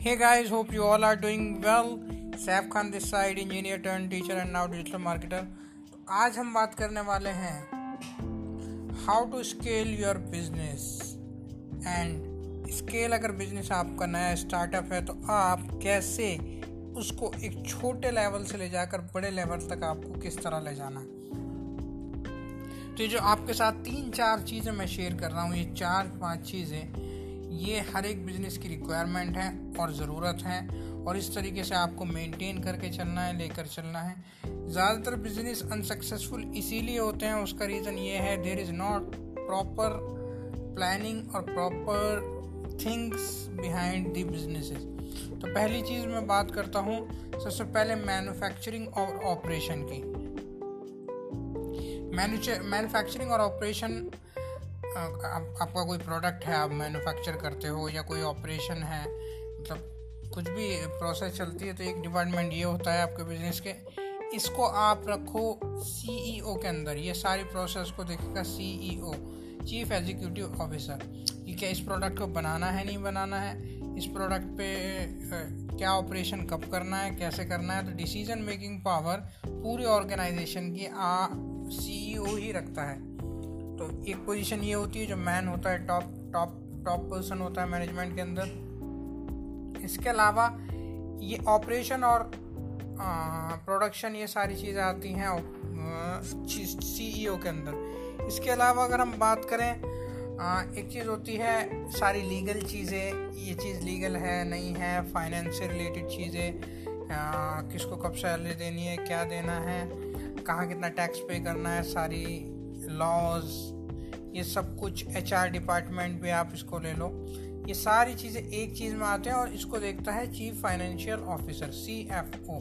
Hey guys, hope you all are doing well. Saif Khan this side engineer turn teacher and now digital marketer तो आज हम बात करने वाले हैं how to scale your business and scale अगर business आपका नया स्टार्टअप है तो आप कैसे उसको एक छोटे लेवल से ले जाकर बड़े लेवल तक आपको किस तरह ले जाना तो जो आपके साथ तीन चार चीज़ें मैं शेयर कर रहा हूँ ये चार पाँच चीज़ें ये हर एक बिज़नेस की रिक्वायरमेंट है और ज़रूरत है और इस तरीके से आपको मेंटेन करके चलना है, लेकर चलना है। ज़्यादातर बिज़नेस अनसक्सेसफुल इसीलिए होते हैं, उसका रीज़न ये है there is not proper planning और proper things behind the businesses तो पहली चीज़ मैं बात करता हूँ, सबसे पहले मैन्युफैक्चरिंग और ऑपरेशन की। मैन्युफैक्चरिंग और ऑपरेशन आप, आपका कोई प्रोडक्ट है आप मैन्युफैक्चर करते हो या कोई ऑपरेशन है मतलब कुछ भी प्रोसेस चलती है तो एक डिपार्टमेंट ये होता है आपके बिज़नेस के इसको आप रखो सीईओ e के अंदर ये सारी प्रोसेस को देखेगा सीईओ चीफ एग्जीक्यूटिव ऑफिसर कि क्या इस प्रोडक्ट को बनाना है नहीं बनाना है इस प्रोडक्ट पे क्या ऑपरेशन कब करना है कैसे करना है तो डिसीज़न मेकिंग पावर पूरी ऑर्गेनाइजेशन की आ सीईओ ही रखता है। तो एक पोजीशन ये होती है जो मैन होता है टॉप टॉप टॉप पर्सन होता है मैनेजमेंट के अंदर। इसके अलावा ये ऑपरेशन और प्रोडक्शन ये सारी चीज़ें आती हैं सीईओ के अंदर। इसके अलावा अगर हम बात करें आ, एक चीज़ होती है सारी लीगल चीज़ें ये चीज़ लीगल है नहीं है फाइनेंस से रिलेटेड चीज़ें किसको कब सैलरी देनी है क्या देना है कहाँ कितना टैक्स पे करना है सारी लॉज ये सब कुछ एचआर डिपार्टमेंट भी आप इसको ले लो। ये सारी चीज़ें एक चीज़ में आते हैं और इसको देखता है chief financial officer C F O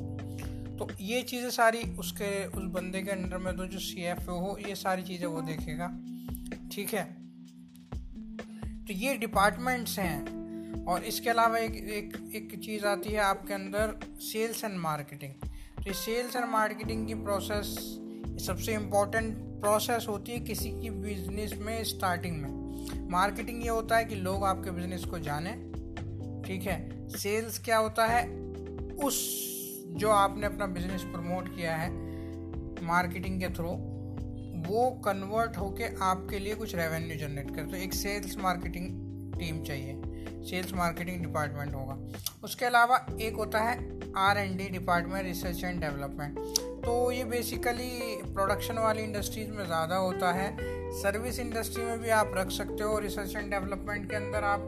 तो ये चीज़ें सारी उसके, उस बंदे के अंडर में तो जो सी एफ़ ओ हो, ये सारी चीज़ें वो देखेगा। ठीक है? तो ये डिपार्टमेंट्स हैं और इसके अलावा एक एक एक चीज़ आती है आपके अंदर सेल्स एंड मार्केटिंग तो सेल्स एंड मार्केटिंग की प्रोसेस सबसे इम्पोर्टेंट प्रोसेस होती है किसी की बिज़नेस में स्टार्टिंग में। मार्केटिंग ये होता है कि लोग आपके बिज़नेस को जाने, ठीक है? सेल्स क्या होता है? उस जो आपने अपना बिज़नेस प्रमोट किया है मार्केटिंग के थ्रू वो कन्वर्ट होके आपके लिए कुछ रेवेन्यू जनरेट करे। तो एक सेल्स मार्केटिंग टीम चाहिए। सेल्स मार्केटिंग डिपार्टमेंट होगा। उसके अलावा एक होता है R and D department research and development तो ये बेसिकली प्रोडक्शन वाली इंडस्ट्रीज़ में ज़्यादा होता है। सर्विस इंडस्ट्री में भी आप रख सकते हो। रिसर्च एंड डेवलपमेंट के अंदर आप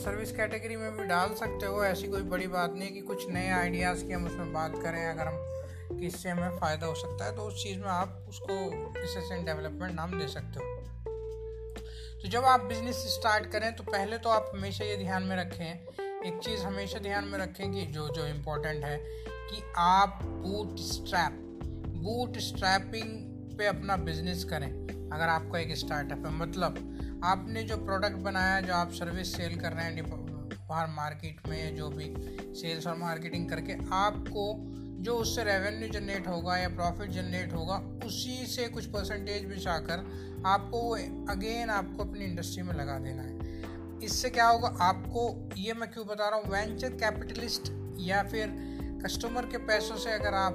सर्विस कैटेगरी में भी डाल सकते हो। ऐसी कोई बड़ी बात नहीं कि कुछ नए आइडियाज़ की हम उसमें बात करें। अगर हम किससे हमें फ़ायदा हो सकता है तो उस चीज़ में आप उसको रिसर्च एंड डेवलपमेंट नाम दे सकते हो। तो जब आप बिज़नेस स्टार्ट करें तो पहले तो आप हमेशा ये ध्यान में रखें। एक चीज़ हमेशा ध्यान में रखें कि जो जो इम्पोर्टेंट है, कि आप बूट स्ट्रैप बूट स्ट्रैपिंग पे अपना बिज़नेस करें। अगर आपका एक स्टार्टअप है मतलब आपने जो प्रोडक्ट बनाया, जो आप सर्विस सेल कर रहे हैं बाहर मार्केट में जो भी सेल्स और मार्केटिंग करके, आपको जो उससे रेवेन्यू जनरेट होगा या प्रॉफिट जनरेट होगा, उसी से कुछ परसेंटेज बिछाकर आपको वो अगेन आपको अपनी इंडस्ट्री में लगा देना है। इससे क्या होगा, आपको ये मैं क्यों बता रहा हूँ वेंचर कैपिटलिस्ट या फिर कस्टमर के पैसों से अगर आप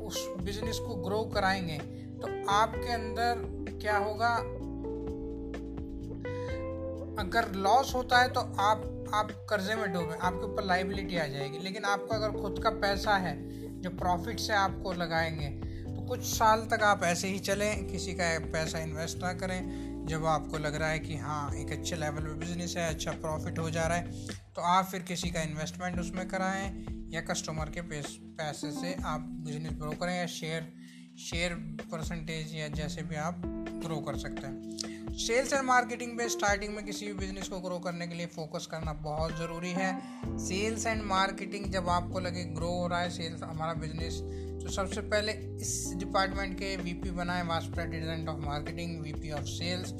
उस बिज़नेस को ग्रो कराएँगे तो आपके अंदर क्या होगा, अगर लॉस होता है तो आप आप कर्जे में डूबे, आपके ऊपर लाइबिलिटी आ जाएगी। लेकिन आपका अगर खुद का पैसा है जो प्रॉफिट से आपको लगाएँगे तो कुछ साल तक आप ऐसे ही चलें, किसी का पैसा इन्वेस्ट ना करें। जब आपको लग रहा है कि हाँ एक अच्छे लेवल पे बिज़नेस है अच्छा प्रॉफिट हो जा रहा है तो आप फिर किसी का इन्वेस्टमेंट उसमें कराएँ, या कस्टमर के पैसे से आप बिज़नेस ग्रो करें, या शेयर शेयर परसेंटेज या जैसे भी आप ग्रो कर सकते हैं। सेल्स एंड मार्केटिंग पे स्टार्टिंग में किसी भी बिज़नेस को ग्रो करने के लिए फोकस करना बहुत ज़रूरी है। सेल्स एंड मार्केटिंग जब आपको लगे ग्रो हो रहा है सेल्स हमारा बिज़नेस तो सबसे पहले इस डिपार्टमेंट के वीपी बनाएँ vice president of marketing VP of sales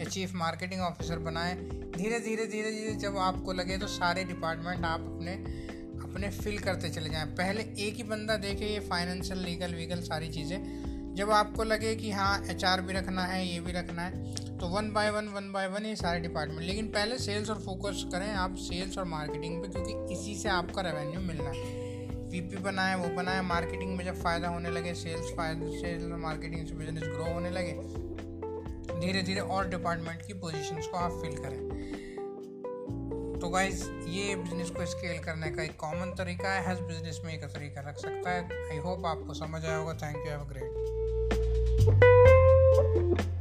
या चीफ मार्केटिंग ऑफिसर बनाएँ। धीरे धीरे धीरे धीरे जब आपको लगे तो सारे डिपार्टमेंट आप अपने अपने फिल करते चले जाएँ। पहले एक ही बंदा देखे, ये फाइनेंशियल लीगल वीगल सारी चीज़ें। जब आपको लगे कि हाँ एच भी रखना है, ये भी रखना है तो one by one one by one ये सारे डिपार्टमेंट लेकिन पहले सेल्स और फोकस करें आप सेल्स और मार्केटिंग पे, क्योंकि इसी से आपका रेवेन्यू मिलना है। वीपी बनाए, वो बनाए मार्केटिंग में जब फ़ायदा होने लगे सेल्स फ़ायदा सेल्स और मार्केटिंग से बिज़नेस ग्रो होने लगे धीरे धीरे और डिपार्टमेंट की पोजीशंस को आप फिल करें। तो गाइज़ ये बिज़नेस को स्केल करने का एक कॉमन तरीका है, हर बिज़नेस में एक तरीका रख सकता है। आई होप आपको समझ आया होगा। Thank you have great Thank you.